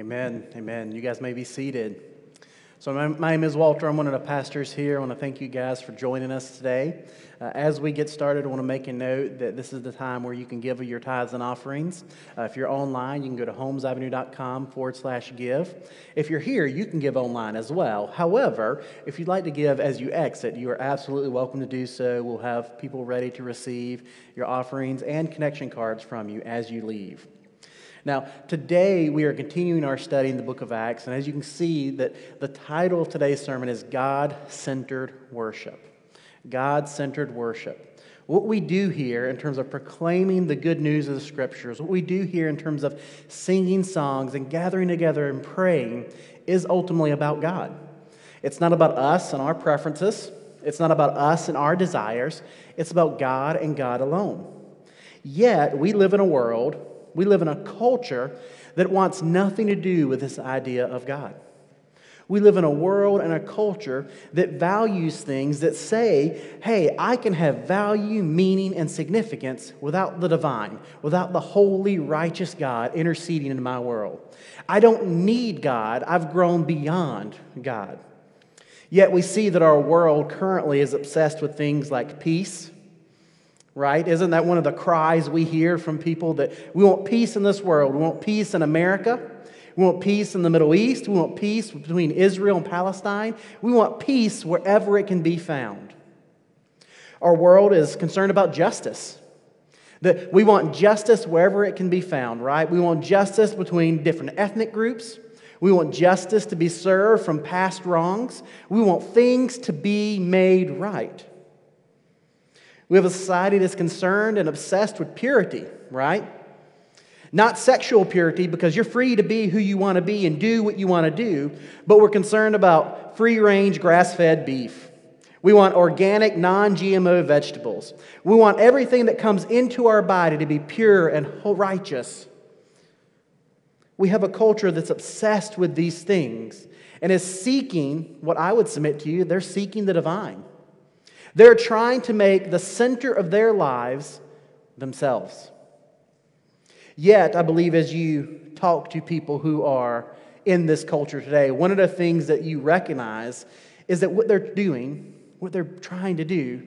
Amen. Amen. You guys may be seated. So, my, my, name is Walter. I'm one of the pastors here. I want to thank you guys for joining us today. Uh, as we get started, I want to make a note that this is the time where you can give your tithes and offerings. Uh, if you're online, you can go to holmesavenue.com forward slash give. If you're here, you can give online as well. However, if you'd like to give as you exit, you are absolutely welcome to do so. We'll have people ready to receive your offerings and connection cards from you as you leave. Now, today we are continuing our study in the book of Acts, and as you can see, that the title of today's sermon is God-centered worship. God-centered worship. What we do here in terms of proclaiming the good news of the scriptures, what we do here in terms of singing songs and gathering together and praying is ultimately about God. It's not about us and our preferences. It's not about us and our desires. It's about God and God alone. Yet, we live in a world we live in a culture that wants nothing to do with this idea of God. We live in a world and a culture that values things that say, hey, I can have value, meaning, and significance without the divine, without the holy, righteous God interceding in my world. I don't need God, I've grown beyond God. Yet we see that our world currently is obsessed with things like peace, right? Isn't that one of the cries we hear from people that we want peace in this world? We want peace in America. We want peace in the Middle East. We want peace between Israel and Palestine. We want peace wherever it can be found. Our world is concerned about justice. That we want justice wherever it can be found, right? We want justice between different ethnic groups. We want justice to be served from past wrongs. We want things to be made right. We have a society that's concerned and obsessed with purity, right? Not sexual purity, because you're free to be who you want to be and do what you want to do, but we're concerned about free range, grass fed beef. We want organic, non GMO vegetables. We want everything that comes into our body to be pure and righteous. We have a culture that's obsessed with these things and is seeking what I would submit to you they're seeking the divine. They're trying to make the center of their lives themselves. Yet, I believe as you talk to people who are in this culture today, one of the things that you recognize is that what they're doing, what they're trying to do,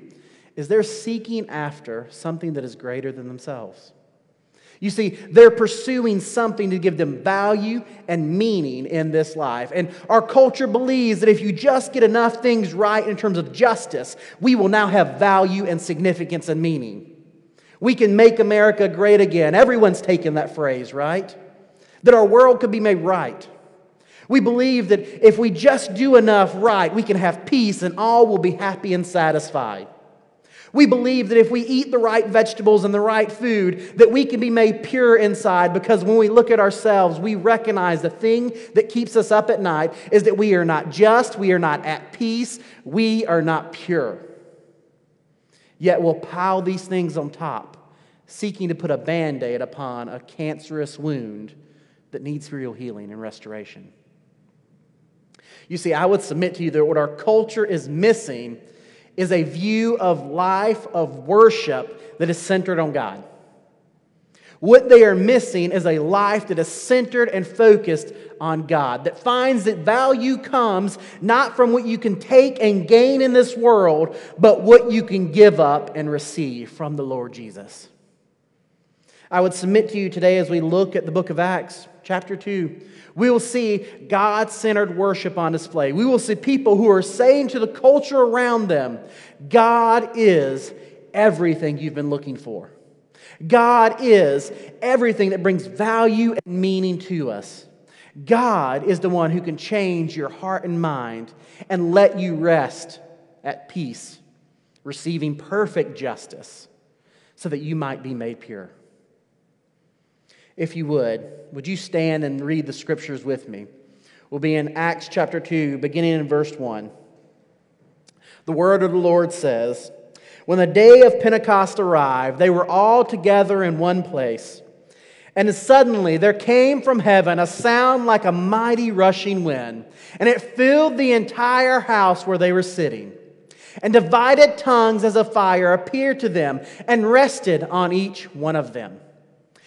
is they're seeking after something that is greater than themselves. You see, they're pursuing something to give them value and meaning in this life. And our culture believes that if you just get enough things right in terms of justice, we will now have value and significance and meaning. We can make America great again. Everyone's taken that phrase, right? That our world could be made right. We believe that if we just do enough right, we can have peace and all will be happy and satisfied. We believe that if we eat the right vegetables and the right food, that we can be made pure inside because when we look at ourselves, we recognize the thing that keeps us up at night is that we are not just, we are not at peace, we are not pure. Yet we'll pile these things on top, seeking to put a band aid upon a cancerous wound that needs real healing and restoration. You see, I would submit to you that what our culture is missing is a view of life of worship that is centered on God. What they are missing is a life that is centered and focused on God, that finds that value comes not from what you can take and gain in this world, but what you can give up and receive from the Lord Jesus. I would submit to you today as we look at the book of Acts, chapter 2, we will see God centered worship on display. We will see people who are saying to the culture around them, God is everything you've been looking for. God is everything that brings value and meaning to us. God is the one who can change your heart and mind and let you rest at peace, receiving perfect justice so that you might be made pure if you would, would you stand and read the scriptures with me? We'll be in Acts chapter 2, beginning in verse 1. The word of the Lord says, When the day of Pentecost arrived, they were all together in one place. And suddenly there came from heaven a sound like a mighty rushing wind, and it filled the entire house where they were sitting. And divided tongues as a fire appeared to them and rested on each one of them.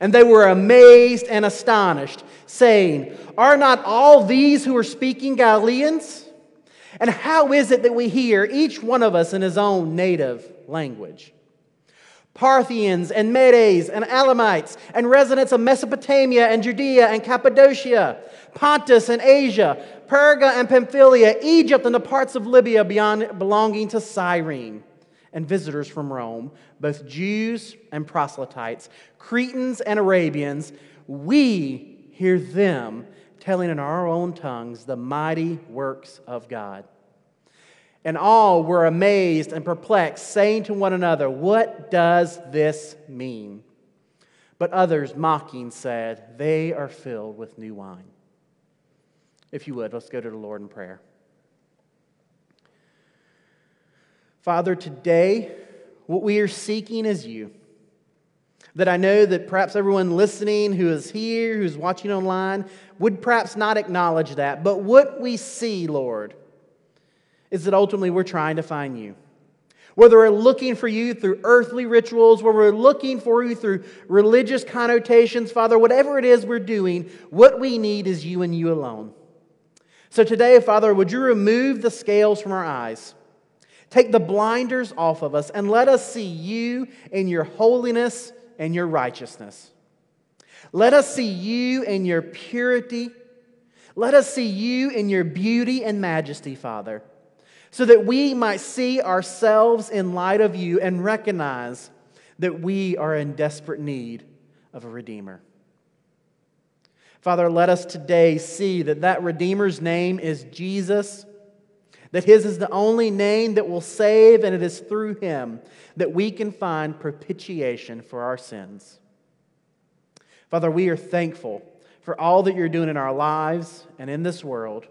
And they were amazed and astonished, saying, Are not all these who are speaking Galileans? And how is it that we hear each one of us in his own native language? Parthians and Medes and Elamites and residents of Mesopotamia and Judea and Cappadocia, Pontus and Asia, Perga and Pamphylia, Egypt and the parts of Libya beyond, belonging to Cyrene, and visitors from Rome, both Jews and proselytes, Cretans and Arabians, we hear them telling in our own tongues the mighty works of God. And all were amazed and perplexed, saying to one another, What does this mean? But others, mocking, said, They are filled with new wine. If you would, let's go to the Lord in prayer. Father, today, what we are seeking is you. That I know that perhaps everyone listening who is here, who's watching online, would perhaps not acknowledge that. But what we see, Lord, is that ultimately we're trying to find you. Whether we're looking for you through earthly rituals, whether we're looking for you through religious connotations, Father, whatever it is we're doing, what we need is you and you alone. So today, Father, would you remove the scales from our eyes? Take the blinders off of us and let us see you in your holiness and your righteousness. Let us see you in your purity. Let us see you in your beauty and majesty, Father so that we might see ourselves in light of you and recognize that we are in desperate need of a Redeemer. Father, let us today see that that Redeemer's name is Jesus, that His is the only name that will save, and it is through Him that we can find propitiation for our sins. Father, we are thankful for all that you're doing in our lives and in this world.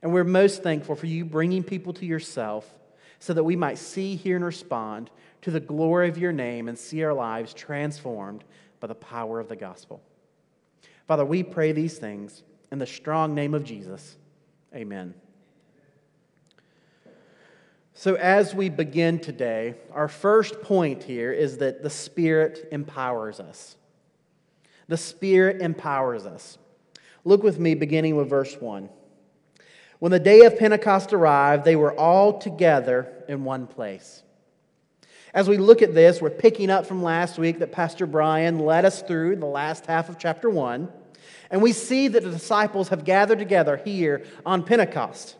And we're most thankful for you bringing people to yourself so that we might see, hear, and respond to the glory of your name and see our lives transformed by the power of the gospel. Father, we pray these things in the strong name of Jesus. Amen. So, as we begin today, our first point here is that the Spirit empowers us. The Spirit empowers us. Look with me, beginning with verse 1. When the day of Pentecost arrived, they were all together in one place. As we look at this, we're picking up from last week that Pastor Brian led us through the last half of chapter 1. And we see that the disciples have gathered together here on Pentecost.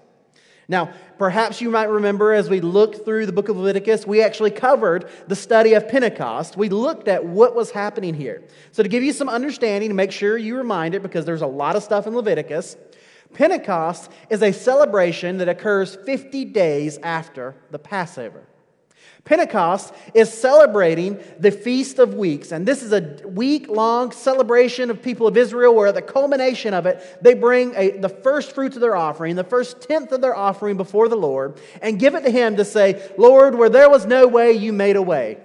Now, perhaps you might remember as we looked through the book of Leviticus, we actually covered the study of Pentecost. We looked at what was happening here. So, to give you some understanding, make sure you remind it, because there's a lot of stuff in Leviticus, Pentecost is a celebration that occurs 50 days after the Passover. Pentecost is celebrating the Feast of Weeks, and this is a week long celebration of people of Israel where, at the culmination of it, they bring a, the first fruits of their offering, the first tenth of their offering before the Lord, and give it to Him to say, Lord, where there was no way, you made a way.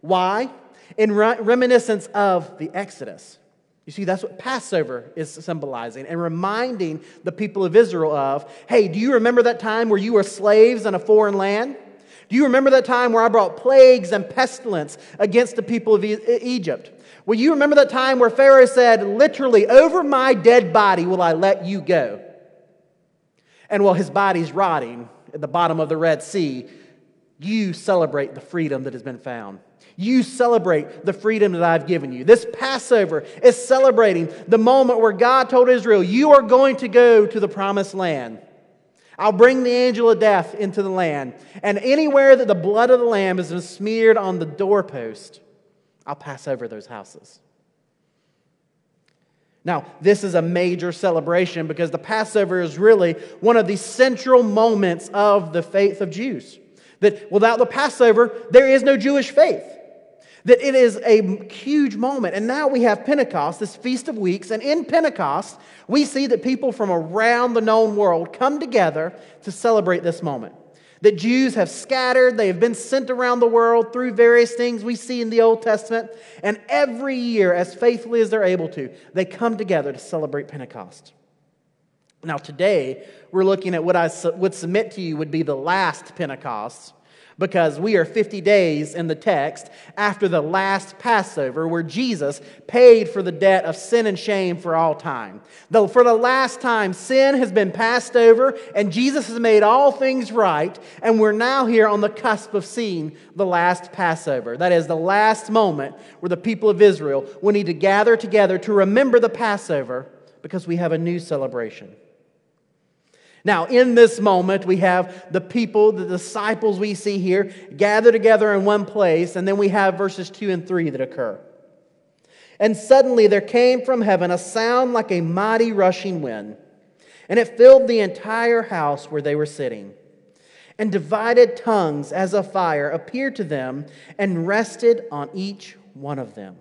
Why? In re- reminiscence of the Exodus. You see, that's what Passover is symbolizing and reminding the people of Israel of hey, do you remember that time where you were slaves in a foreign land? Do you remember that time where I brought plagues and pestilence against the people of Egypt? Well, you remember that time where Pharaoh said, literally, over my dead body will I let you go? And while his body's rotting at the bottom of the Red Sea, you celebrate the freedom that has been found. You celebrate the freedom that I've given you. This Passover is celebrating the moment where God told Israel, You are going to go to the promised land. I'll bring the angel of death into the land. And anywhere that the blood of the lamb been smeared on the doorpost, I'll pass over those houses. Now, this is a major celebration because the Passover is really one of the central moments of the faith of Jews. That without the Passover, there is no Jewish faith. That it is a huge moment. And now we have Pentecost, this Feast of Weeks. And in Pentecost, we see that people from around the known world come together to celebrate this moment. that Jews have scattered, they have been sent around the world through various things we see in the Old Testament, and every year, as faithfully as they're able to, they come together to celebrate Pentecost. Now, today, we're looking at what I would submit to you would be the last Pentecost because we are 50 days in the text after the last Passover where Jesus paid for the debt of sin and shame for all time. Though for the last time, sin has been passed over and Jesus has made all things right, and we're now here on the cusp of seeing the last Passover. That is the last moment where the people of Israel will need to gather together to remember the Passover because we have a new celebration. Now, in this moment, we have the people, the disciples we see here, gather together in one place, and then we have verses 2 and 3 that occur. And suddenly there came from heaven a sound like a mighty rushing wind, and it filled the entire house where they were sitting. And divided tongues as of fire appeared to them and rested on each one of them.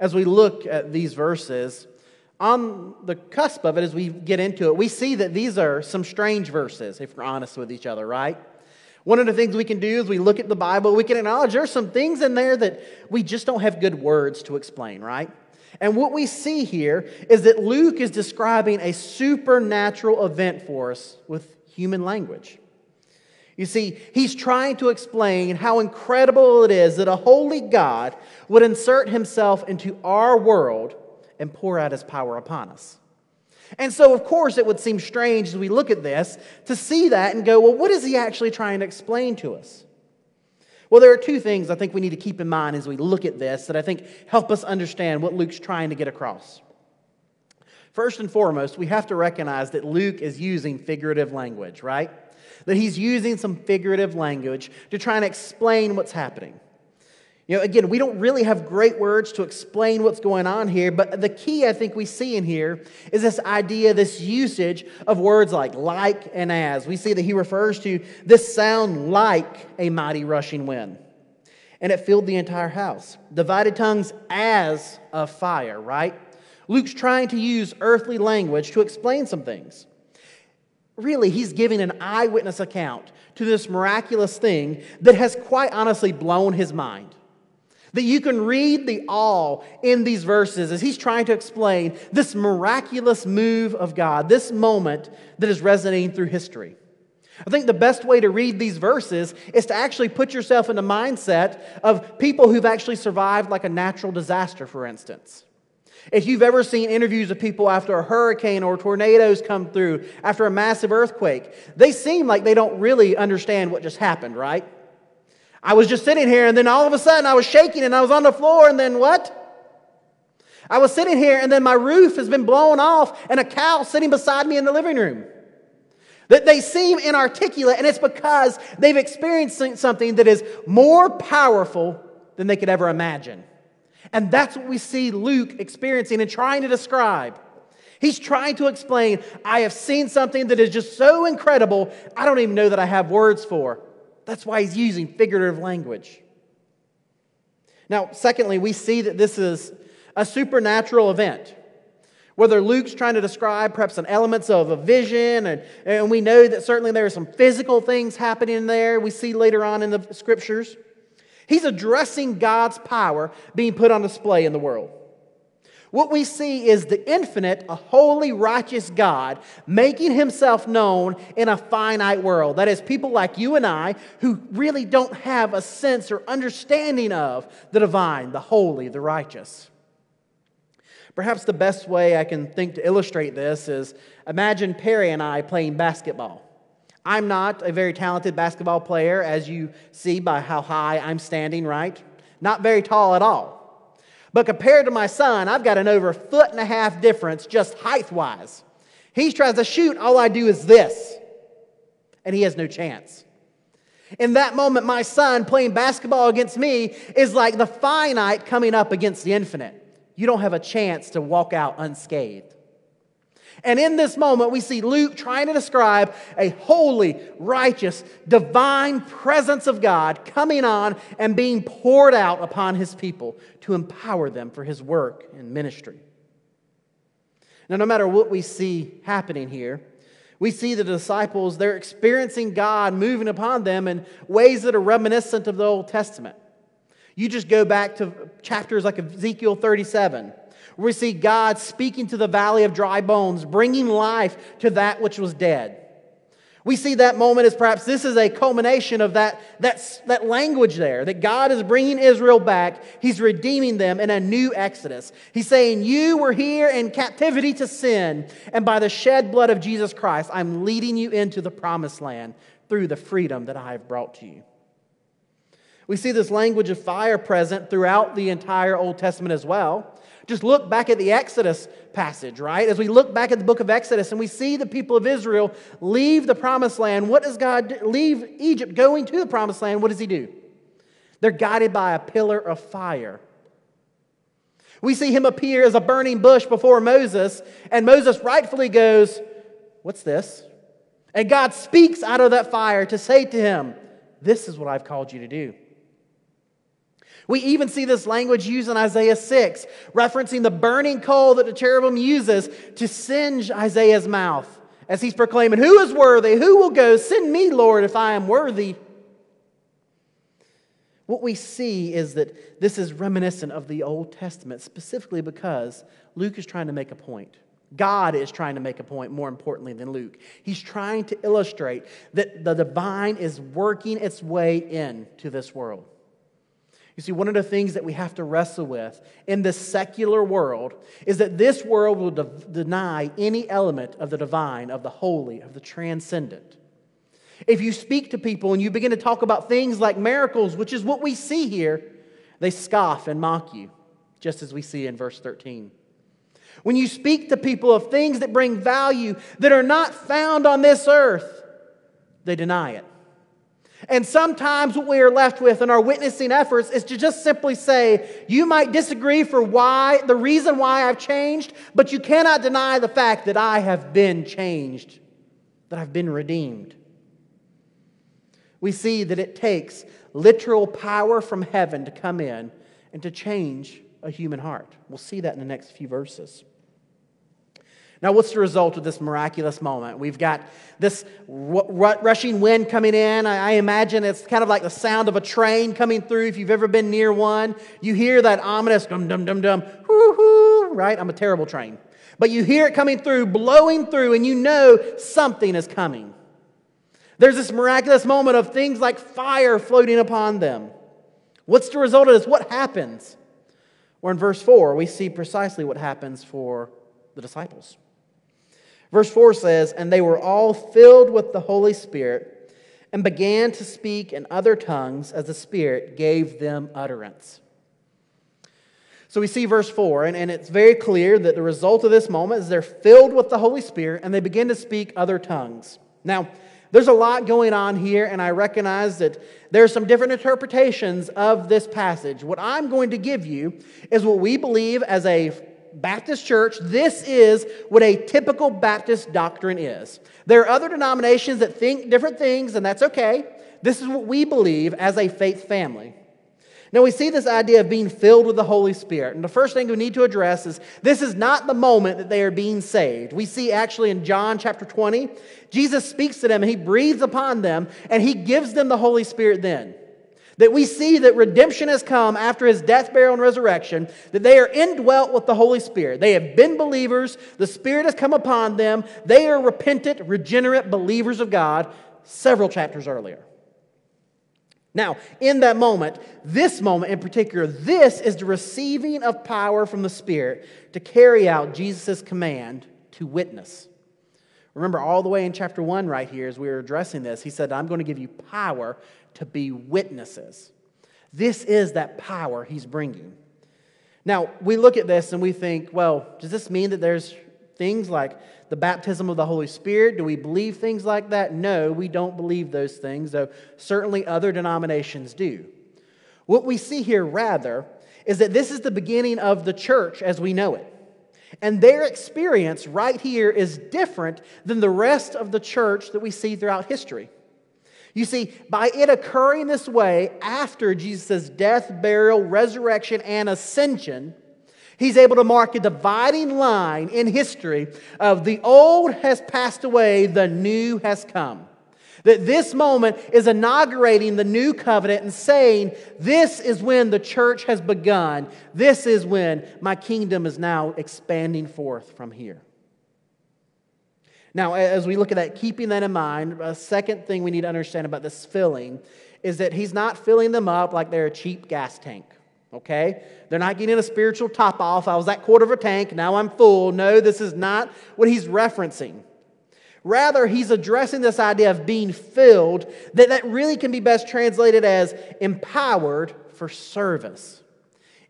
As we look at these verses, on the cusp of it as we get into it, we see that these are some strange verses, if we're honest with each other, right? One of the things we can do is we look at the Bible, we can acknowledge there's some things in there that we just don't have good words to explain, right? And what we see here is that Luke is describing a supernatural event for us with human language. You see, he's trying to explain how incredible it is that a holy God would insert himself into our world and pour out his power upon us. And so, of course, it would seem strange as we look at this to see that and go, well, what is he actually trying to explain to us? Well, there are two things I think we need to keep in mind as we look at this that I think help us understand what Luke's trying to get across. First and foremost, we have to recognize that Luke is using figurative language, right? That he's using some figurative language to try and explain what's happening. You know, again, we don't really have great words to explain what's going on here, but the key I think we see in here is this idea, this usage of words like like and as. We see that he refers to this sound like a mighty rushing wind. And it filled the entire house. Divided tongues as of fire, right? Luke's trying to use earthly language to explain some things. Really, he's giving an eyewitness account to this miraculous thing that has quite honestly blown his mind. That you can read the all in these verses as he's trying to explain this miraculous move of God, this moment that is resonating through history. I think the best way to read these verses is to actually put yourself in the mindset of people who've actually survived like a natural disaster, for instance. If you've ever seen interviews of people after a hurricane or tornadoes come through, after a massive earthquake, they seem like they don't really understand what just happened, right? I was just sitting here, and then all of a sudden I was shaking and I was on the floor, and then what? I was sitting here, and then my roof has been blown off, and a cow sitting beside me in the living room. That they seem inarticulate, and it's because they've experienced something that is more powerful than they could ever imagine. And that's what we see Luke experiencing and trying to describe. He's trying to explain, I have seen something that is just so incredible, I don't even know that I have words for. That's why he's using figurative language. Now, secondly, we see that this is a supernatural event. Whether Luke's trying to describe perhaps some elements of a vision, and, and we know that certainly there are some physical things happening there, we see later on in the scriptures. He's addressing God's power being put on display in the world. What we see is the infinite, a holy, righteous God making himself known in a finite world. That is, people like you and I who really don't have a sense or understanding of the divine, the holy, the righteous. Perhaps the best way I can think to illustrate this is imagine Perry and I playing basketball. I'm not a very talented basketball player, as you see by how high I'm standing, right? Not very tall at all. But compared to my son, I've got an over foot and a half difference just height wise. He tries to shoot, all I do is this, and he has no chance. In that moment, my son playing basketball against me is like the finite coming up against the infinite. You don't have a chance to walk out unscathed. And in this moment, we see Luke trying to describe a holy, righteous, divine presence of God coming on and being poured out upon his people to empower them for his work and ministry. Now, no matter what we see happening here, We see the disciples, they're experiencing God moving upon them in ways that are reminiscent of the Old Testament. You just go back to chapters like Ezekiel 37, where we see God speaking to the valley of dry bones, bringing life to that which was dead. We see that moment as perhaps this is a culmination of that, that, that language there, that God is bringing Israel back. He's redeeming them in a new exodus. He's saying, You were here in captivity to sin, and by the shed blood of Jesus Christ, I'm leading you into the promised land through the freedom that I have brought to you. We see this language of fire present throughout the entire Old Testament as well. Just look back at the Exodus passage, right? As we look back at the book of Exodus and we see the people of Israel leave the promised land, what does God do? leave Egypt going to the promised land? What does he do? They're guided by a pillar of fire. We see him appear as a burning bush before Moses, and Moses rightfully goes, What's this? And God speaks out of that fire to say to him, This is what I've called you to do. We even see this language used in Isaiah 6, referencing the burning coal that the cherubim uses to singe Isaiah's mouth as he's proclaiming, Who is worthy? Who will go? Send me, Lord, if I am worthy. What we see is that this is reminiscent of the Old Testament, specifically because Luke is trying to make a point. God is trying to make a point more importantly than Luke. He's trying to illustrate that the divine is working its way into this world. You see, one of the things that we have to wrestle with in this secular world is that this world will de- deny any element of the divine, of the holy, of the transcendent. If you speak to people and you begin to talk about things like miracles, which is what we see here, they scoff and mock you, just as we see in verse 13. When you speak to people of things that bring value that are not found on this earth, they deny it. And sometimes what we are left with in our witnessing efforts is to just simply say, you might disagree for why, the reason why I've changed, but you cannot deny the fact that I have been changed, that I've been redeemed. We see that it takes literal power from heaven to come in and to change a human heart. We'll see that in the next few verses. Now, what's the result of this miraculous moment? We've got this rushing wind coming in. I imagine it's kind of like the sound of a train coming through. If you've ever been near one, you hear that ominous dum dum dum dum, hoo hoo, right? I'm a terrible train. But you hear it coming through, blowing through, and you know something is coming. There's this miraculous moment of things like fire floating upon them. What's the result of this? What happens? Or in verse 4, we see precisely what happens for the disciples. Verse 4 says, And they were all filled with the Holy Spirit and began to speak in other tongues as the Spirit gave them utterance. So we see verse 4, and, and it's very clear that the result of this moment is they're filled with the Holy Spirit and they begin to speak other tongues. Now, there's a lot going on here, and I recognize that there's some different interpretations of this passage. What I'm going to give you is what we believe as a Baptist church, this is what a typical Baptist doctrine is. There are other denominations that think different things, and that's okay. This is what we believe as a faith family. Now, we see this idea of being filled with the Holy Spirit. And the first thing we need to address is this is not the moment that they are being saved. We see actually in John chapter 20, Jesus speaks to them and he breathes upon them and he gives them the Holy Spirit then. That we see that redemption has come after his death, burial, and resurrection, that they are indwelt with the Holy Spirit. They have been believers, the Spirit has come upon them, they are repentant, regenerate believers of God several chapters earlier. Now, in that moment, this moment in particular, this is the receiving of power from the Spirit to carry out Jesus' command to witness. Remember, all the way in chapter 1, right here, as we were addressing this, he said, I'm going to give you power to be witnesses. This is that power he's bringing. Now, we look at this and we think, well, does this mean that there's things like the baptism of the Holy Spirit? Do we believe things like that? No, we don't believe those things, though certainly other denominations do. What we see here, rather, is that this is the beginning of the church as we know it. And their experience right here is different than the rest of the church that we see throughout history. You see, by it occurring this way after Jesus' death, burial, resurrection, and ascension, He's able to mark a dividing line in history of the old has passed away, the new has come. That this moment is inaugurating the new covenant and saying, This is when the church has begun. This is when my kingdom is now expanding forth from here. Now, as we look at that, keeping that in mind, a second thing we need to understand about this filling is that he's not filling them up like they're a cheap gas tank. Okay? They're not getting a spiritual top off. I was that quarter of a tank, now I'm full. No, this is not what he's referencing. Rather, he's addressing this idea of being filled, that, that really can be best translated as empowered for service.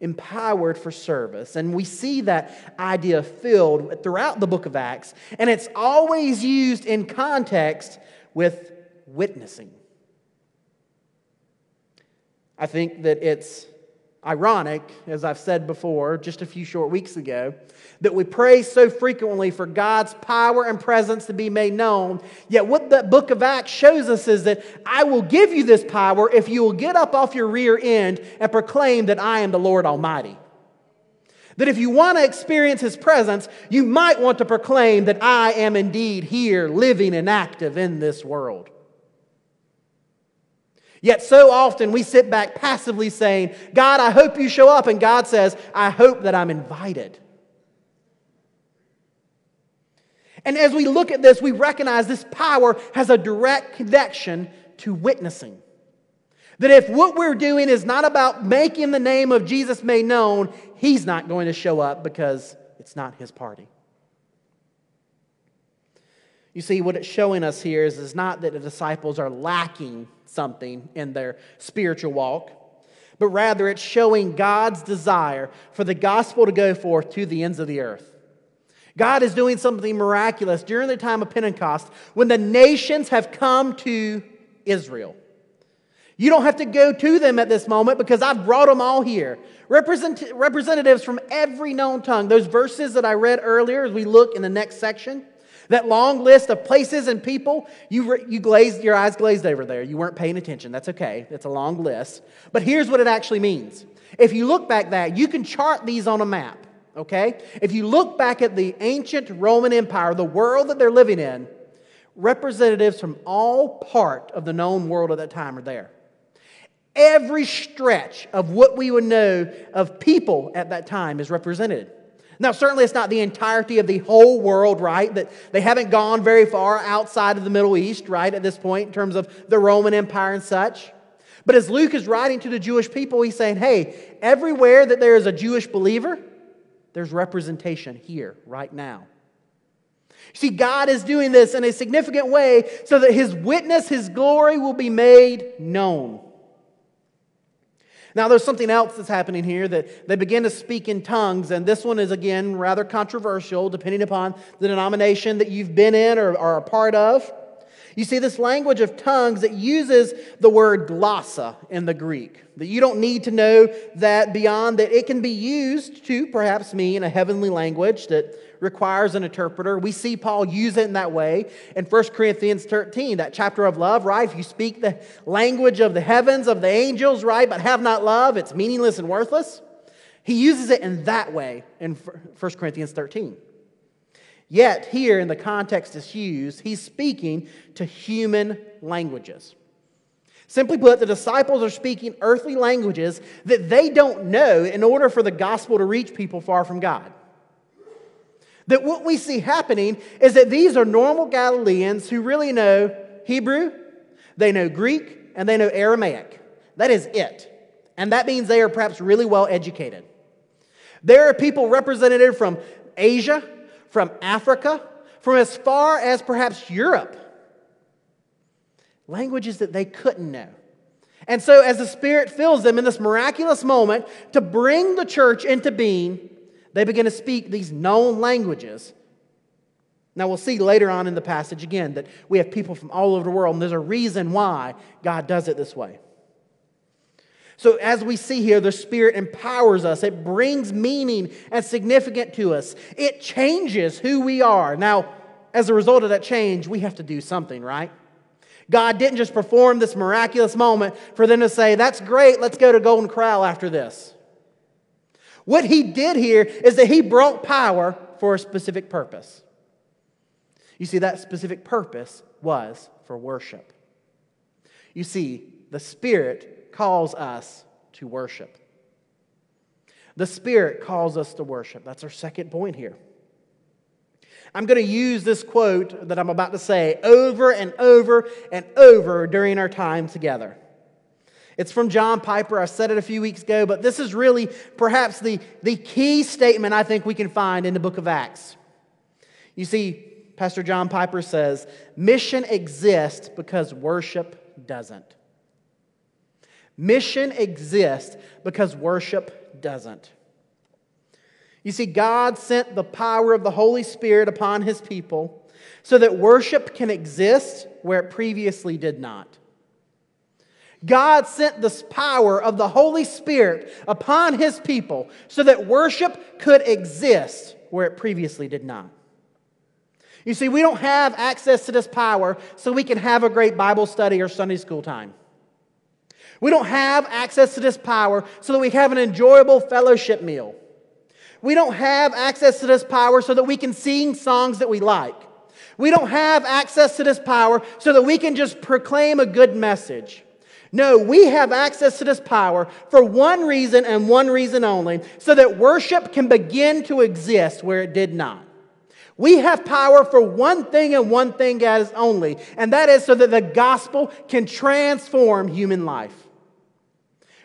Empowered for service. And we see that idea filled throughout the book of Acts, and it's always used in context with witnessing. I think that it's ironic, as I've said before just a few short weeks ago, that we pray so frequently for God's power and presence to be made known. Yet, what the book of Acts shows us is that I will give you this power if you will get up off your rear end and proclaim that I am the Lord Almighty. That if you want to experience His presence, you might want to proclaim that I am indeed here, living and active in this world. Yet so often we sit back passively saying, God, I hope you show up. And God says, I hope that I'm invited. And as we look at this, we recognize this power has a direct connection to witnessing. That if what we're doing is not about making the name of Jesus made known, he's not going to show up because it's not his party. You see, what it's showing us here is, is not that the disciples are lacking something in their spiritual walk, but rather it's showing God's desire for the gospel to go forth to the ends of the earth. God is doing something miraculous during the time of Pentecost when the nations have come to Israel. You don't have to go to them at this moment because I've brought them all here. Represent- representatives from every known tongue. Those verses that I read earlier as we look in the next section, that long list of places and people, you, you glazed, your eyes glazed over there. You weren't paying attention. That's okay. It's a long list. But here's what it actually means. If you look back that, you can chart these on a map, okay? If you look back at the ancient Roman Empire, the world that they're living in, representatives from all part of the known world at that time are there. Every stretch of what we would know of people at that time is represented. Now, certainly it's not the entirety of the whole world, right? That they haven't gone very far outside of the Middle East, right, at this point, in terms of the Roman Empire and such. But as Luke is writing to the Jewish people, he's saying, hey, everywhere that there is a Jewish believer, there's representation here, right now. See, God is doing this in a significant way so that his witness, his glory will be made known. Now, there's something else that's happening here that they begin to speak in tongues, and this one is again rather controversial depending upon the denomination that you've been in or are a part of. You see, this language of tongues that uses the word glossa in the Greek. That you don't need to know that beyond that it can be used to perhaps mean a heavenly language that requires an interpreter. We see Paul use it in that way in 1 Corinthians 13, that chapter of love, right? If you speak the language of the heavens, of the angels, right, but have not love, it's meaningless and worthless. He uses it in that way in 1 Corinthians 13. Yet, here in the context it's used, he's speaking to human languages. Simply put, the disciples are speaking earthly languages that they don't know in order for the gospel to reach people far from God. That what we see happening is that these are normal Galileans who really know Hebrew, they know Greek, and they know Aramaic. That is it. And that means they are perhaps really well educated. There are people represented from Asia, from Africa, from as far as perhaps Europe. Languages that they couldn't know. And so, as the Spirit fills them in this miraculous moment to bring the church into being, they begin to speak these known languages. Now, we'll see later on in the passage again that we have people from all over the world, and there's a reason why God does it this way. So, as we see here, the Spirit empowers us. It brings meaning and significance to us. It changes who we are. Now, as a result of that change, we have to do something, right? God didn't just perform this miraculous moment for them to say, That's great, let's go to Golden Corral after this. What he did here is that he brought power for a specific purpose. You see, that specific purpose was for worship. You see, the Spirit calls us to worship. The Spirit calls us to worship. That's our second point here. I'm going to use this quote that I'm about to say over and over and over during our time together. It's from John Piper. I said it a few weeks ago, but this is really perhaps the, the key statement I think we can find in the book of Acts. You see, Pastor John Piper says, mission exists because worship doesn't. Mission exists because worship doesn't. You see, God sent the power of the Holy Spirit upon his people so that worship can exist where it previously did not. God sent this power of the Holy Spirit upon his people so that worship could exist where it previously did not. You see, we don't have access to this power so we can have a great Bible study or Sunday school time. We don't have access to this power so that we have an enjoyable fellowship meal. We don't have access to this power so that we can sing songs that we like. We don't have access to this power so that we can just proclaim a good message. No, we have access to this power for one reason and one reason only so that worship can begin to exist where it did not. We have power for one thing and one thing as only, and that is so that the gospel can transform human life.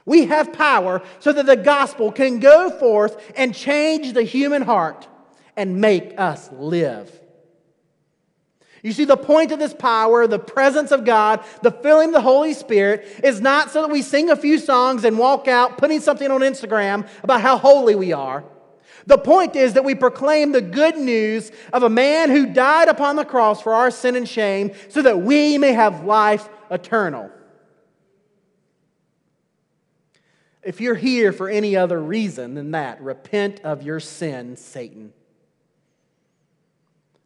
We have power so that the gospel can go forth and change the human heart and make us live. You see, the point of this power, the presence of God, the filling of the Holy Spirit, is not so that we sing a few songs and walk out putting something on Instagram about how holy we are. The point is that we proclaim the good news of a man who died upon the cross for our sin and shame so that we may have life eternal. If you're here for any other reason than that, repent of your sin, Satan.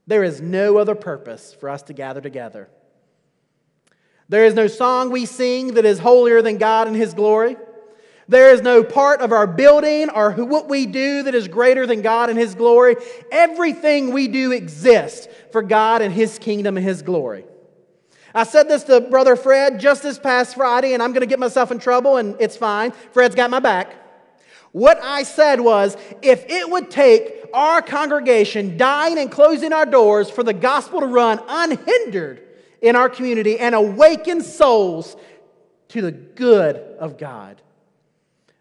There is no other purpose for us to gather together. There is no song we sing that is holier than God and His glory. There is no part of our building or what we do that is greater than God and His glory. Everything we do exists for God and His kingdom and His glory. I said this to Brother Fred just this past Friday, and I'm going to get myself in trouble, and it's fine. Fred's got my back. What I said was if it would take our congregation dying and closing our doors for the gospel to run unhindered in our community and awaken souls to the good of God,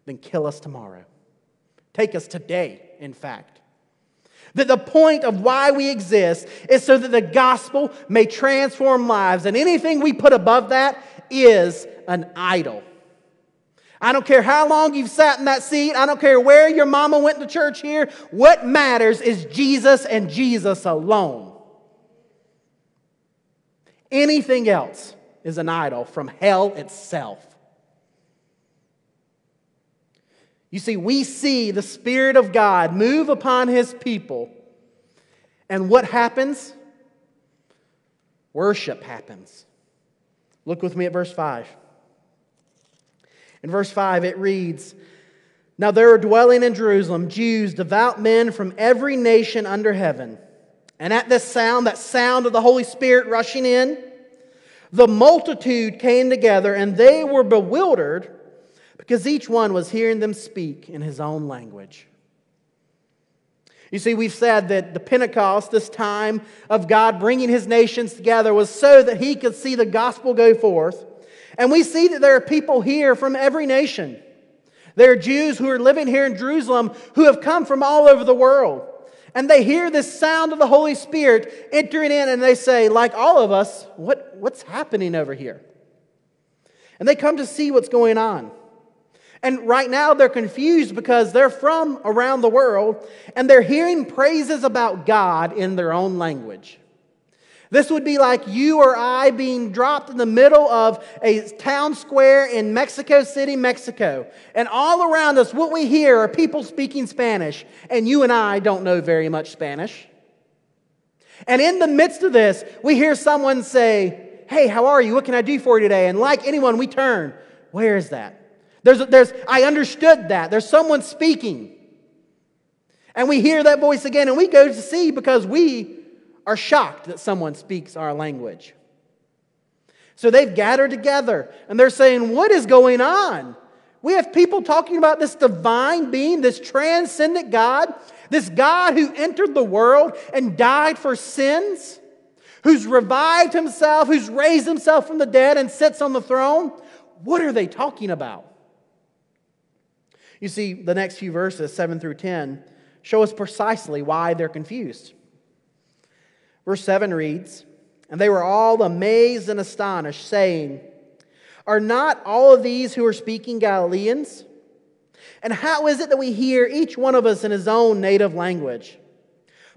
then kill us tomorrow. Take us today, in fact. That the point of why we exist is so that the gospel may transform lives, and anything we put above that is an idol. I don't care how long you've sat in that seat. I don't care where your mama went to church here. What matters is Jesus and Jesus alone. Anything else is an idol from hell itself. You see, we see the Spirit of God move upon His people, and what happens? Worship happens. Look with me at verse 5. In verse 5, it reads Now there were dwelling in Jerusalem Jews, devout men from every nation under heaven. And at this sound, that sound of the Holy Spirit rushing in, the multitude came together and they were bewildered because each one was hearing them speak in his own language. You see, we've said that the Pentecost, this time of God bringing his nations together, was so that he could see the gospel go forth. And we see that there are people here from every nation. There are Jews who are living here in Jerusalem who have come from all over the world. And they hear this sound of the Holy Spirit entering in, and they say, like all of us, what, what's happening over here? And they come to see what's going on. And right now they're confused because they're from around the world and they're hearing praises about God in their own language. This would be like you or I being dropped in the middle of a town square in Mexico City, Mexico. And all around us, what we hear are people speaking Spanish, and you and I don't know very much Spanish. And in the midst of this, we hear someone say, Hey, how are you? What can I do for you today? And like anyone, we turn, Where is that? There's, there's, I understood that. There's someone speaking. And we hear that voice again and we go to see because we are shocked that someone speaks our language. So they've gathered together and they're saying, What is going on? We have people talking about this divine being, this transcendent God, this God who entered the world and died for sins, who's revived himself, who's raised himself from the dead and sits on the throne. What are they talking about? You see, the next few verses, 7 through 10, show us precisely why they're confused. Verse 7 reads, And they were all amazed and astonished, saying, Are not all of these who are speaking Galileans? And how is it that we hear each one of us in his own native language?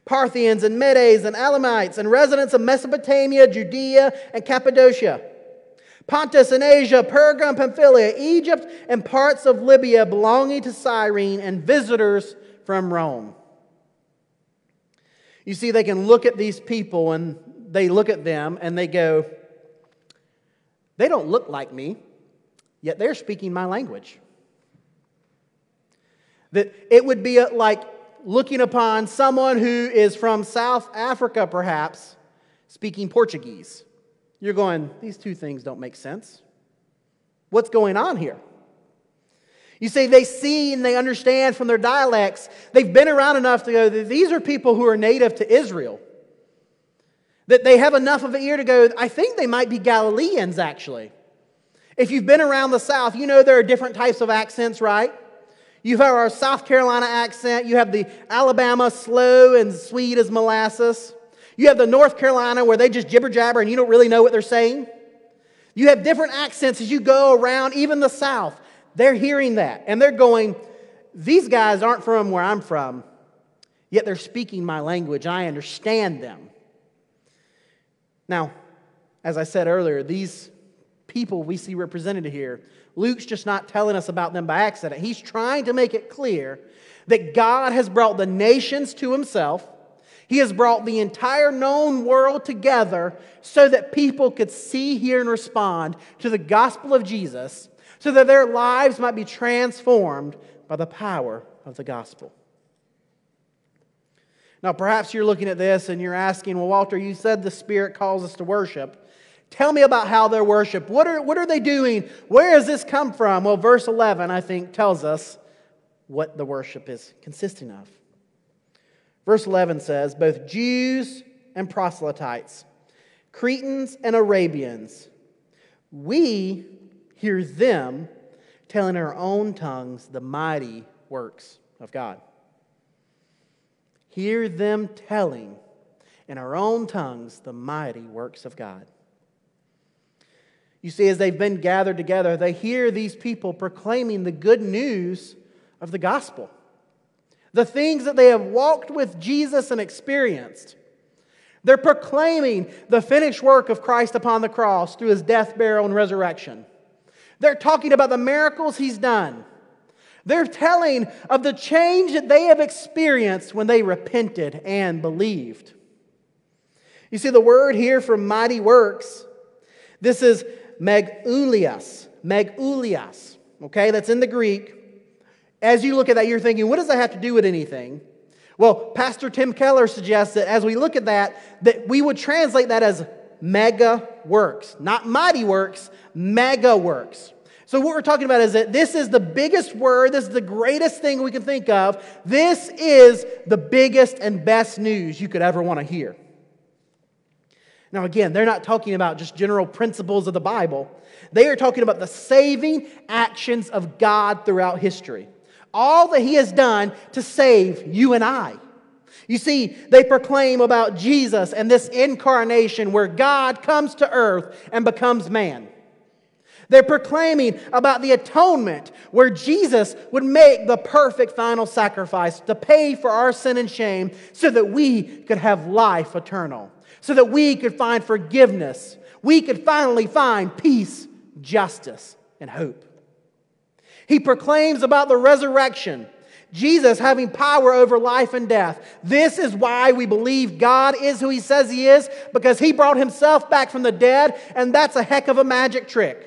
Parthians and Medes and Elamites and residents of Mesopotamia, Judea, and Cappadocia Pontus and Asia, Perga and Pamphylia, Egypt, and parts of Libya belonging to Cyrene, and visitors from Rome. You see, they can look at these people and they look at them and they go, they don't look like me, yet they're speaking my language. That it would be like looking upon someone who is from South Africa, perhaps, speaking Portuguese. You're going, these two things don't make sense. What's going on here? You see, they see and they understand from their dialects. They've been around enough to go, these are people who are native to Israel. That they have enough of an ear to go, I think they might be Galileans, actually. If you've been around the South, you know there are different types of accents, right? You have our South Carolina accent, you have the Alabama slow and sweet as molasses. You have the North Carolina where they just jibber jabber and you don't really know what they're saying. You have different accents as you go around, even the South. They're hearing that and they're going, These guys aren't from where I'm from, yet they're speaking my language. I understand them. Now, as I said earlier, these people we see represented here, Luke's just not telling us about them by accident. He's trying to make it clear that God has brought the nations to himself he has brought the entire known world together so that people could see, hear, and respond to the gospel of Jesus, so that their lives might be transformed by the power of the gospel. Now, perhaps you're looking at this and you're asking, well, Walter, you said the Spirit calls us to worship. Tell me about how they're worship. What are, what are they doing? Where does this come from? Well, verse 11, I think, tells us what the worship is consisting of. Verse 11 says, Both Jews and proselytes, Cretans and Arabians, we hear them telling in our own tongues the mighty works of God. Hear them telling in our own tongues the mighty works of God. You see, as they've been gathered together, they hear these people proclaiming the good news of the gospel the things that they have walked with Jesus and experienced. They're proclaiming the finished work of Christ upon the cross through his death, burial, and resurrection. They're talking about the miracles he's done. They're telling of the change that they have experienced when they repented and believed. You see, the word here for mighty works, this is megulias, megulias, okay? That's in the Greek. As you look at that, you're thinking, what does that have to do with anything? Well, Pastor Tim Keller suggests that as we look at that, that we would translate that as mega works, not mighty works, mega works. So, what we're talking about is that this is the biggest word, this is the greatest thing we can think of. This is the biggest and best news you could ever want to hear. Now, again, they're not talking about just general principles of the Bible, they are talking about the saving actions of God throughout history all that he has done to save you and I. You see, they proclaim about Jesus and this incarnation where God comes to earth and becomes man. They're proclaiming about the atonement where Jesus would make the perfect final sacrifice to pay for our sin and shame so that we could have life eternal, so that we could find forgiveness, we could finally find peace, justice, and hope. He proclaims about the resurrection. Jesus having power over life and death. This is why we believe God is who He says He is, because He brought Himself back from the dead, and that's a heck of a magic trick.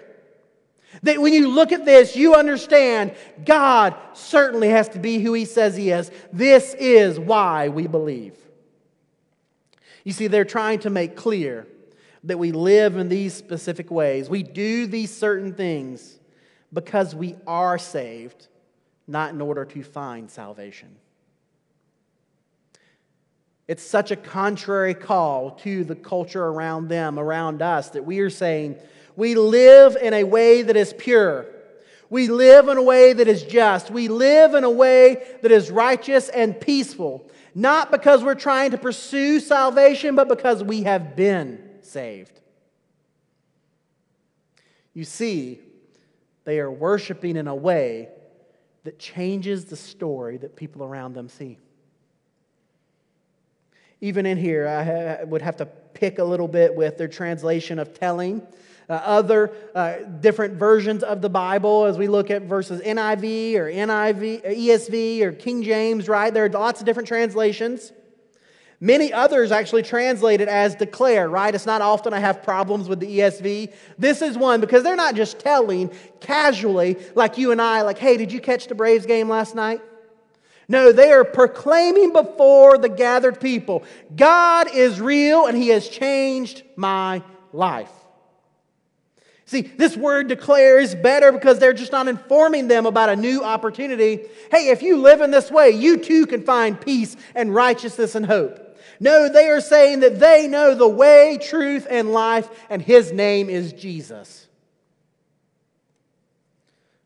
That when you look at this, you understand God certainly has to be who He says He is. This is why we believe. You see, they're trying to make clear that we live in these specific ways. We do these certain things because we are saved, not in order to find salvation. It's such a contrary call to the culture around them, around us, that we are saying we live in a way that is pure. We live in a way that is just. We live in a way that is righteous and peaceful. Not because we're trying to pursue salvation, but because we have been saved. You see, they are worshiping in a way that changes the story that people around them see. Even in here, I would have to pick a little bit with their translation of telling. Uh, other uh, different versions of the Bible as we look at verses NIV or NIV, or ESV or King James, right? There are lots of different translations. Many others actually translate it as declare, right? It's not often I have problems with the ESV. This is one because they're not just telling casually, like you and I, like, hey, did you catch the Braves game last night? No, they are proclaiming before the gathered people God is real and He has changed my life. See, this word declare is better because they're just not informing them about a new opportunity. Hey, if you live in this way, you too can find peace and righteousness and hope. No, they are saying that they know the way, truth, and life, and His name is Jesus.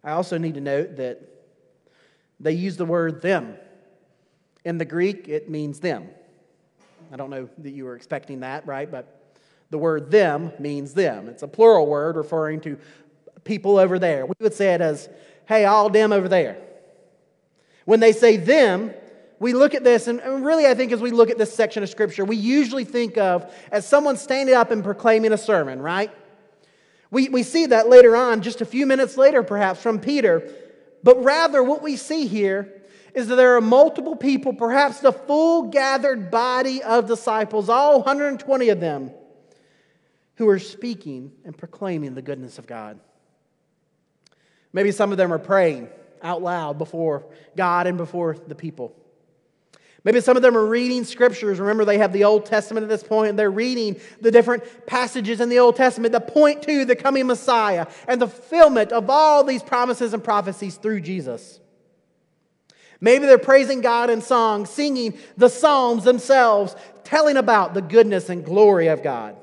I also need to note that they use the word them. In the Greek, it means them. I don't know that you were expecting that, right? But the word them means them. It's a plural word referring to people over there. We would say it as, hey, all them over there. When they say them, we look at this, and really, I think as we look at this section of Scripture, we usually think of as someone standing up and proclaiming a sermon, right? We, we see that later on, just a few minutes later, perhaps, from Peter. But rather, what we see here is that there are multiple people, perhaps the full gathered body of disciples, all 120 of them, who are speaking and proclaiming the goodness of God. Maybe some of them are praying out loud before God and before the people. Maybe some of them are reading scriptures. Remember, they have the Old Testament at this point, and they're reading the different passages in the Old Testament that point to the coming Messiah and the fulfillment of all these promises and prophecies through Jesus. Maybe they're praising God in song, singing the Psalms themselves, telling about the goodness and glory of God.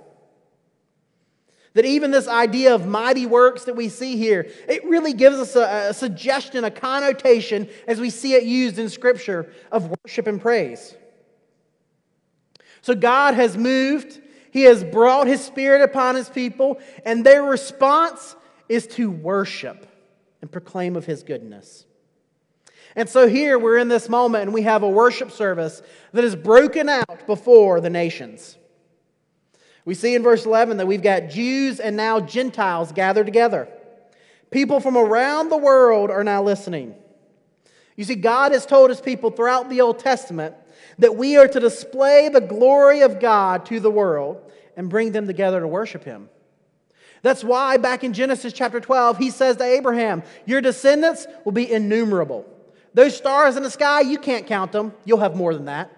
That even this idea of mighty works that we see here, it really gives us a, a, suggestion, a connotation, as we see it used in Scripture, of worship and praise. So God has moved, He has brought His Spirit upon His people, and their response is to worship and proclaim of His goodness. And so here we're in this moment, and we have a worship service that is broken out before the nations. We see in verse 11 that we've got Jews and now Gentiles gathered together. People from around the world are now listening. You see, God has told his people throughout the Old Testament that we are to display the glory of God to the world and bring them together to worship him. That's why back in Genesis chapter 12, he says to Abraham, Your descendants will be innumerable. Those stars in the sky, you can't count them. You'll have more than that.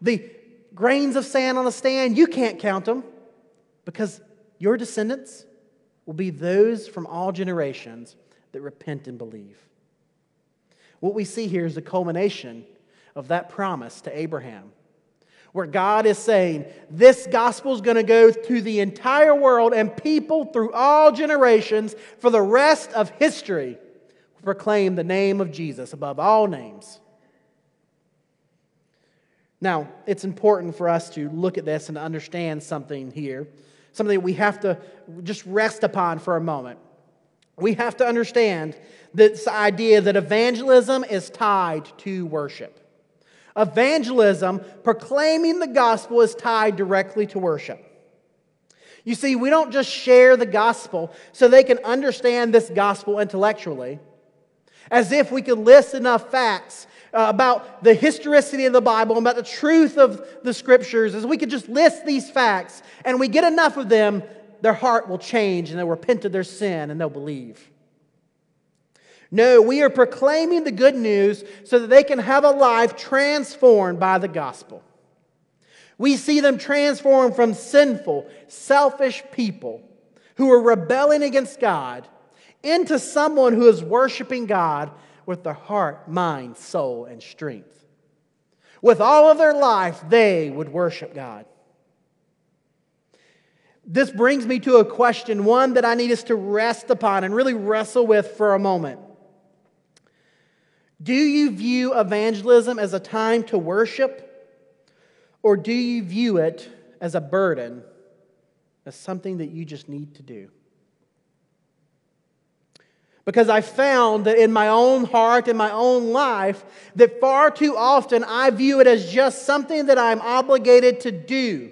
The grains of sand on a stand, you can't count them because your descendants will be those from all generations that repent and believe. What we see here is the culmination of that promise to Abraham, where God is saying, This gospel is going to go to the entire world, and people through all generations for the rest of history proclaim the name of Jesus above all names. Now, it's important for us to look at this and understand something here, something we have to just rest upon for a moment. We have to understand this idea that evangelism is tied to worship. Evangelism, proclaiming the gospel, is tied directly to worship. You see, we don't just share the gospel so they can understand this gospel intellectually, as if we could list enough facts Uh, about the historicity of the Bible and about the truth of the scriptures, as we could just list these facts and we get enough of them, their heart will change and they'll repent of their sin and they'll believe. No, we are proclaiming the good news so that they can have a life transformed by the gospel. We see them transformed from sinful, selfish people who are rebelling against God into someone who is worshiping God with their heart, mind, soul, and strength. With all of their life, they would worship God. This brings me to a question, one that I need us to rest upon and really wrestle with for a moment. Do you view evangelism as a time to worship, or do you view it as a burden, as something that you just need to do? Because I found that in my own heart, in my own life, that far too often I view it as just something that I'm obligated to do.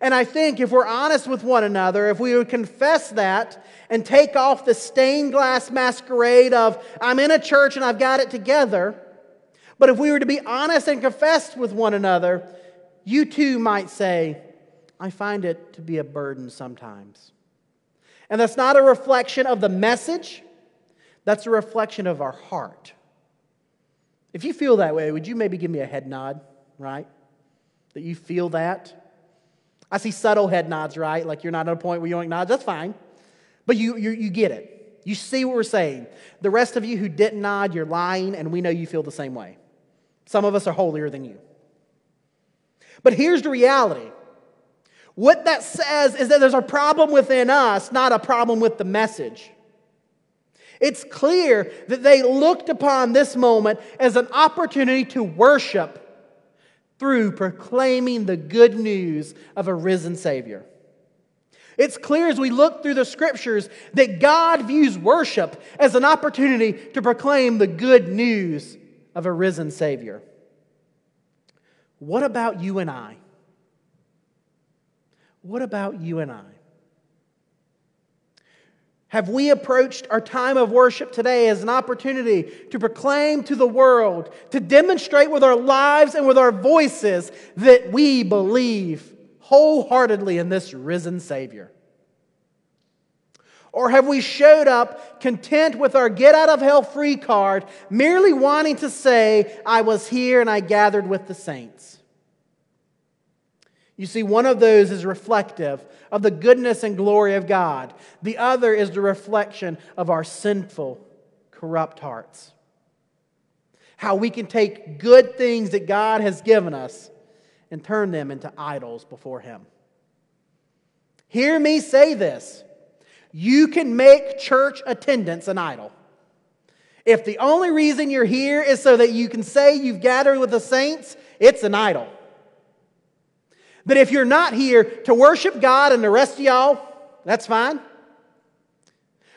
And I think if we're honest with one another, if we would confess that and take off the stained glass masquerade of, I'm in a church and I've got it together, but if we were to be honest and confess with one another, you too might say, I find it to be a burden sometimes. And that's not a reflection of the message, that's a reflection of our heart. If you feel that way, would you maybe give me a head nod, right? That you feel that? I see subtle head nods, right? Like you're not at a point where you don't nod. That's fine. But you, you, you get it. You see what we're saying. The rest of you who didn't nod, you're lying, and we know you feel the same way. Some of us are holier than you. But here's the reality what that says is that there's a problem within us, not a problem with the message. It's clear that they looked upon this moment as an opportunity to worship through proclaiming the good news of a risen Savior. It's clear as we look through the scriptures that God views worship as an opportunity to proclaim the good news of a risen Savior. What about you and I? What about you and I? Have we approached our time of worship today as an opportunity to proclaim to the world, to demonstrate with our lives and with our voices that we believe wholeheartedly in this risen Savior? Or have we showed up content with our get out of hell free card, merely wanting to say, I was here and I gathered with the saints? You see, one of those is reflective of the goodness and glory of God, the other is the reflection of our sinful, corrupt hearts. How we can take good things that God has given us and turn them into idols before Him. Hear me say this you can make church attendance an idol. If the only reason you're here is so that you can say you've gathered with the saints, it's an idol. But if you're not here to worship God and the rest of y'all, that's fine.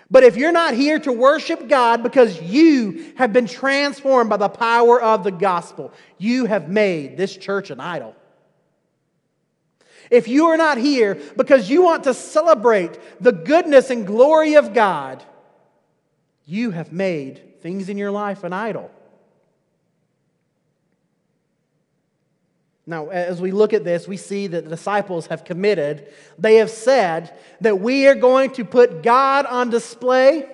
But if you're not here to worship God because you have been transformed by the power of the gospel, you have made this church an idol. If you are not here because you want to celebrate the goodness and glory of God, you have made things in your life an idol. Now, as we look at this, we see that the disciples have committed. They have said that we are going to put God on display,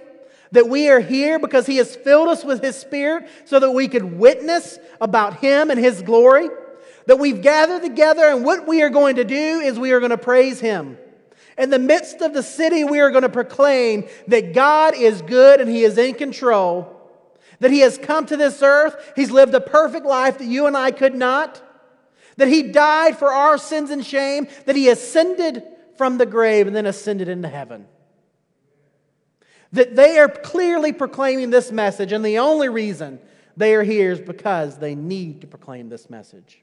that we are here because He has filled us with His Spirit so that we could witness about Him and His glory. That we've gathered together, and what we are going to do is we are going to praise Him. In the midst of the city, we are going to proclaim that God is good and He is in control, that He has come to this earth, He's lived a perfect life that you and I could not that he died for our sins and shame, that he ascended from the grave and then ascended into heaven. That they are clearly proclaiming this message, and the only reason they are here is because they need to proclaim this message.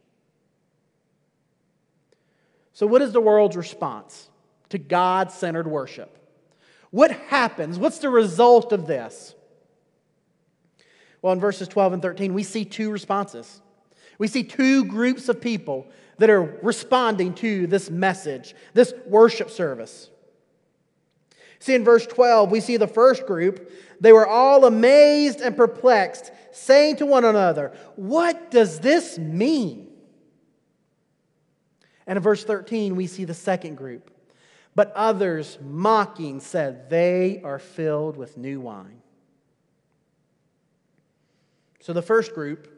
So, what is the world's response to God centered worship? What happens? What's the result of this? Well, in verses 12 and 13, we see two responses. We see two groups of people that are responding to this message, this worship service. See, in verse 12, we see the first group. They were all amazed and perplexed, saying to one another, What does this mean? And in verse 13, we see the second group. But others, mocking, said, They are filled with new wine. So the first group,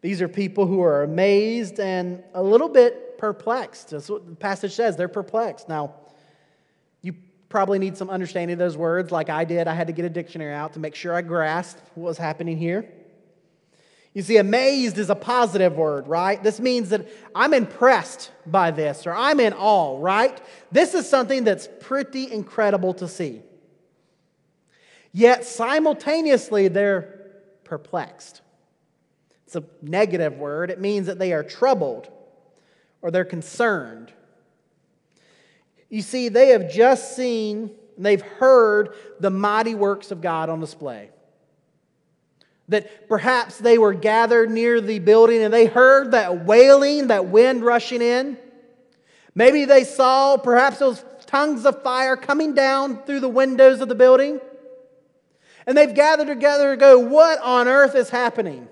these are people who are amazed and a little bit perplexed. That's what the passage says. They're perplexed. Now, you probably need some understanding of those words, like I did. I had to get a dictionary out to make sure I grasped what was happening here. You see, amazed is a positive word, right? This means that I'm impressed by this or I'm in awe, right? This is something that's pretty incredible to see. Yet simultaneously, they're perplexed. It's a negative word. It means that they are troubled or they're concerned. You see, they have just seen, and they've heard the mighty works of God on display. That perhaps they were gathered near the building and they heard that wailing, that wind rushing in. Maybe they saw perhaps those tongues of fire coming down through the windows of the building. And they've gathered together to go, What on earth is happening?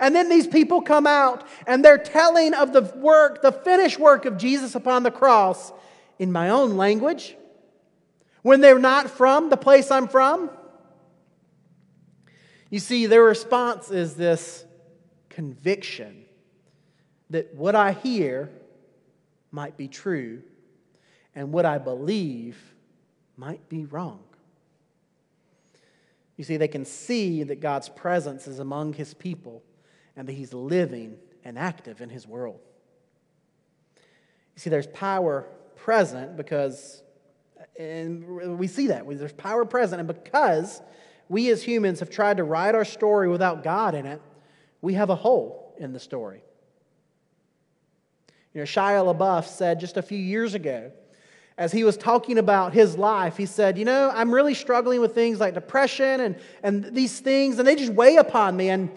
And then these people come out and they're telling of the work, the finished work of Jesus upon the cross in my own language when they're not from the place I'm from. You see, their response is this conviction that what I hear might be true and what I believe might be wrong. You see, they can see that God's presence is among his people and that he's living and active in his world. You see, there's power present because, and we see that, there's power present, and because we as humans have tried to write our story without God in it, we have a hole in the story. You know, Shia LaBeouf said just a few years ago, as he was talking about his life, he said, You know, I'm really struggling with things like depression and, and these things, and they just weigh upon me. And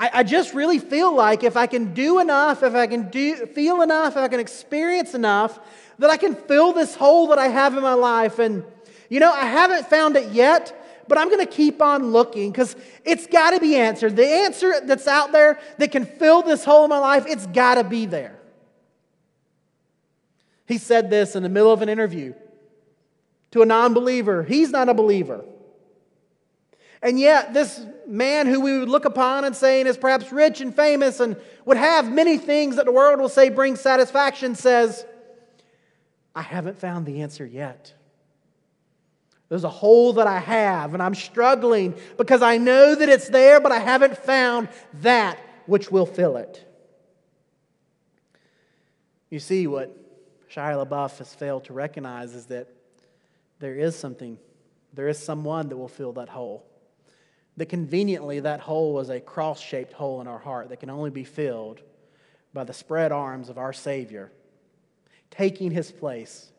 I, I just really feel like if I can do enough, if I can do, feel enough, if I can experience enough, that I can fill this hole that I have in my life. And, you know, I haven't found it yet, but I'm going to keep on looking because it's got to be answered. The answer that's out there that can fill this hole in my life, it's got to be there. He said this in the middle of an interview to a non believer. He's not a believer. And yet, this man who we would look upon and saying is perhaps rich and famous and would have many things that the world will say bring satisfaction says, I haven't found the answer yet. There's a hole that I have, and I'm struggling because I know that it's there, but I haven't found that which will fill it. You see, what Shia LaBeouf has failed to recognize is that there is something, there is someone that will fill that hole. That conveniently, that hole is a cross shaped hole in our heart that can only be filled by the spread arms of our Savior, taking his place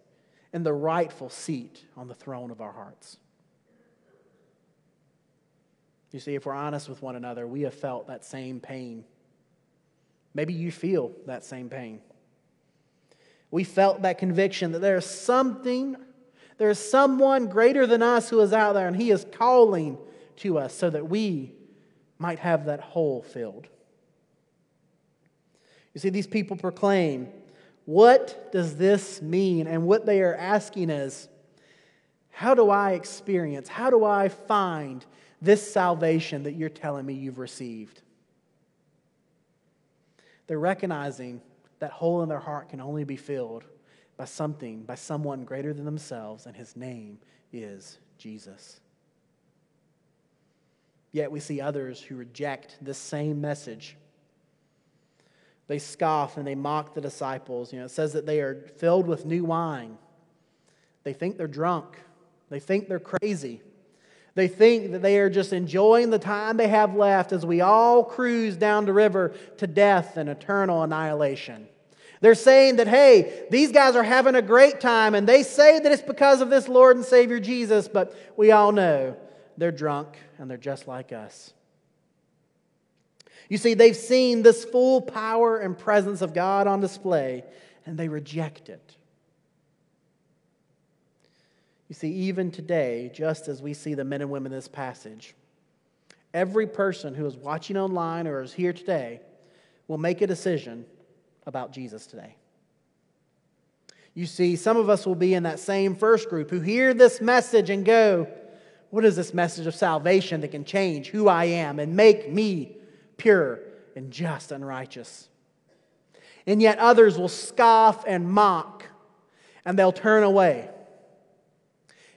in the rightful seat on the throne of our hearts. You see, if we're honest with one another, we have felt that same pain. Maybe you feel that same pain. We felt that conviction that there is something, there is someone greater than us who is out there, and He is calling to us so that we might have that hole filled. You see, these people proclaim what does this mean? And what they are asking is, how do I experience, how do I find this salvation that you're telling me you've received? They're recognizing that hole in their heart can only be filled by something, by someone greater than themselves, and his name is Jesus. Yet we see others who reject this same message they scoff and they mock the disciples. You know, it says that they are filled with new wine. They think they're drunk. They think they're crazy. They think that they are just enjoying the time they have left as we all cruise down the river to death and eternal annihilation. They're saying that, hey, these guys are having a great time, and they say that it's because of this Lord and Savior Jesus, but we all know they're drunk and they're just like us. You see, they've seen this full power and presence of God on display, and they reject it. You see, even today, just as we see the men and women in this passage, every person who is watching online or is here today will make a decision about Jesus today. You see, some of us will be in that same first group who hear this message and go, What is this message of salvation that can change who I am and make me pure and just and righteous? And yet others will scoff and mock and they'll turn away.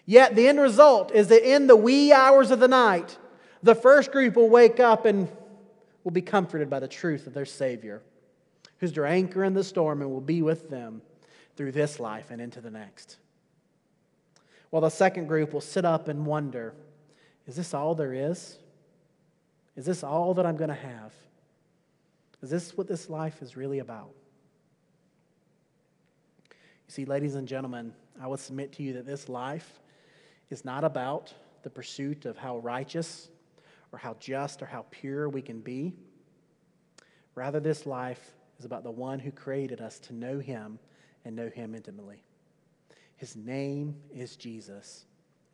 Yet the end result is that in the wee hours of the night, the first group will wake up and will be comforted by the truth of their Savior, who's their anchor in the storm and will be with them through this life and into the next. While the second group will sit up and wonder is this all there is? Is this all that I'm going to have? Is this what this life is really about? You see, ladies and gentlemen, I will submit to you that this life is not about the pursuit of how righteous or how just or how pure we can be. Rather, this life is about the one who created us to know him and know him intimately. His name is Jesus,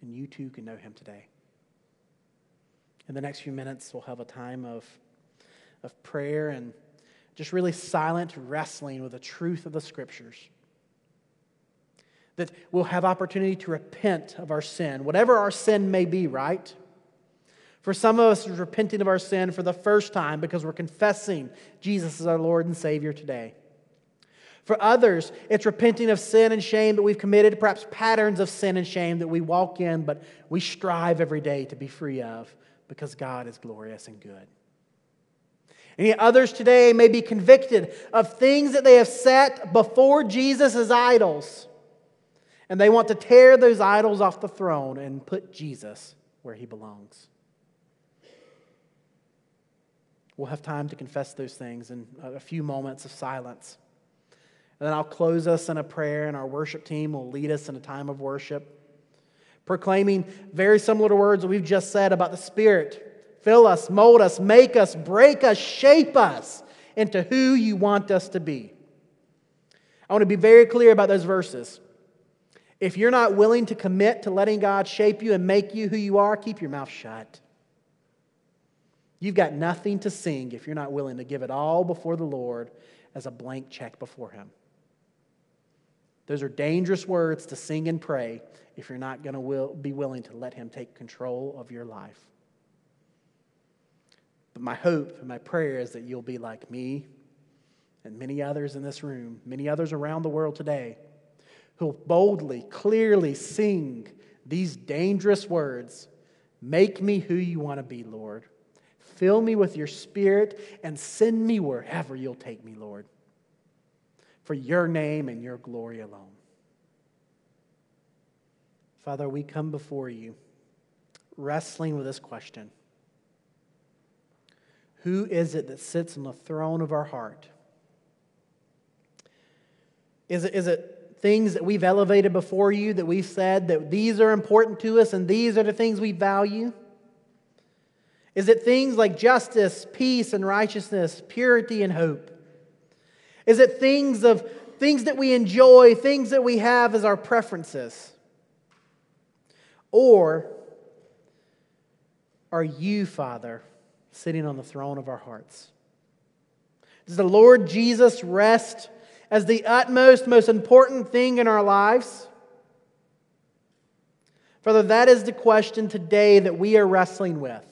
and you too can know him today. In the next few minutes, we'll have a time of, of prayer and just really silent wrestling with the truth of the scriptures. That we'll have opportunity to repent of our sin, whatever our sin may be, right? For some of us, repenting of our sin for the first time because we're confessing Jesus as our Lord and Savior today. For others, it's repenting of sin and shame that we've committed, perhaps patterns of sin and shame that we walk in, but we strive every day to be free of because God is glorious and good. And others today may be convicted of things that they have set before Jesus as idols. And they want to tear those idols off the throne and put Jesus where he belongs. We'll have time to confess those things in a few moments of silence. And then I'll close us in a prayer, and our worship team will lead us in a time of worship, proclaiming very similar to words that we've just said about the Spirit. Fill us, mold us, make us, break us, shape us into who you want us to be. I want to be very clear about those verses. If you're not willing to commit to letting God shape you and make you who you are, keep your mouth shut. You've got nothing to sing if you're not willing to give it all before the Lord as a blank check before Him. Those are dangerous words to sing and pray if you're not going to will, be willing to let Him take control of your life. But my hope and my prayer is that you'll be like me and many others in this room, many others around the world today, who'll boldly, clearly sing these dangerous words Make me who you want to be, Lord. Fill me with your spirit and send me wherever you'll take me, Lord, for your name and your glory alone. Father, we come before you wrestling with this question Who is it that sits on the throne of our heart? Is it, is it things that we've elevated before you that we've said that these are important to us and these are the things we value? Is it things like justice, peace, and righteousness, purity, and hope? Is it things of things that we enjoy, things that we have as our preferences? Or are you, Father, sitting on the throne of our hearts? Does the Lord Jesus rest as the utmost, most important thing in our lives? Father, that is the question today that we are wrestling with.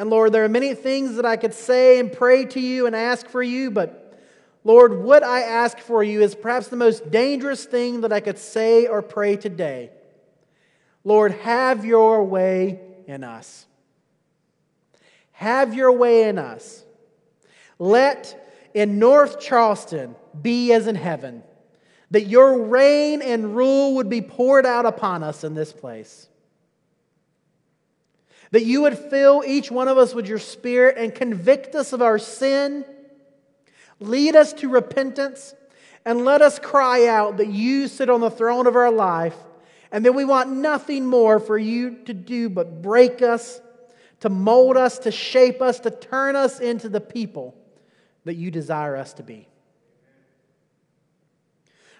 And Lord, there are many things that I could say and pray to you and ask for you, but Lord, what I ask for you is perhaps the most dangerous thing that I could say or pray today. Lord, have your way in us. Have your way in us. Let in North Charleston be as in heaven, that your reign and rule would be poured out upon us in this place. That you would fill each one of us with your spirit and convict us of our sin, lead us to repentance, and let us cry out that you sit on the throne of our life, and that we want nothing more for you to do but break us, to mold us, to shape us, to turn us into the people that you desire us to be.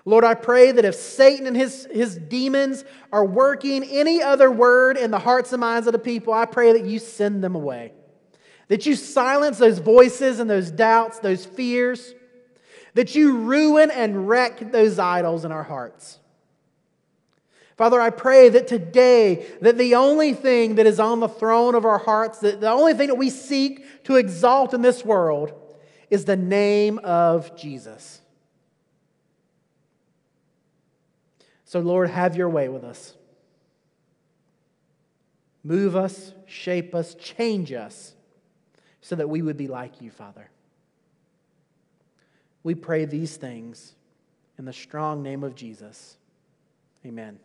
Lord, I pray that if Satan and his, his demons are working any other word in the hearts and minds of the people, I pray that you send them away. That you silence those voices and those doubts, those fears. that you ruin and wreck those idols in our hearts. Father, I pray that today that the only thing that is on the throne of our hearts, that the only thing that we seek to exalt in this world is the name of Jesus. So Lord, have your way with us. Move us, shape us, change us so that we would be like you, Father. We pray these things in the strong name of Jesus. Amen.